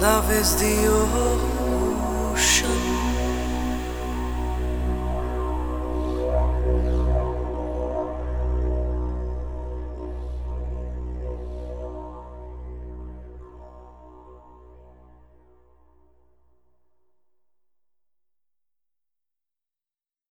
Love is the only.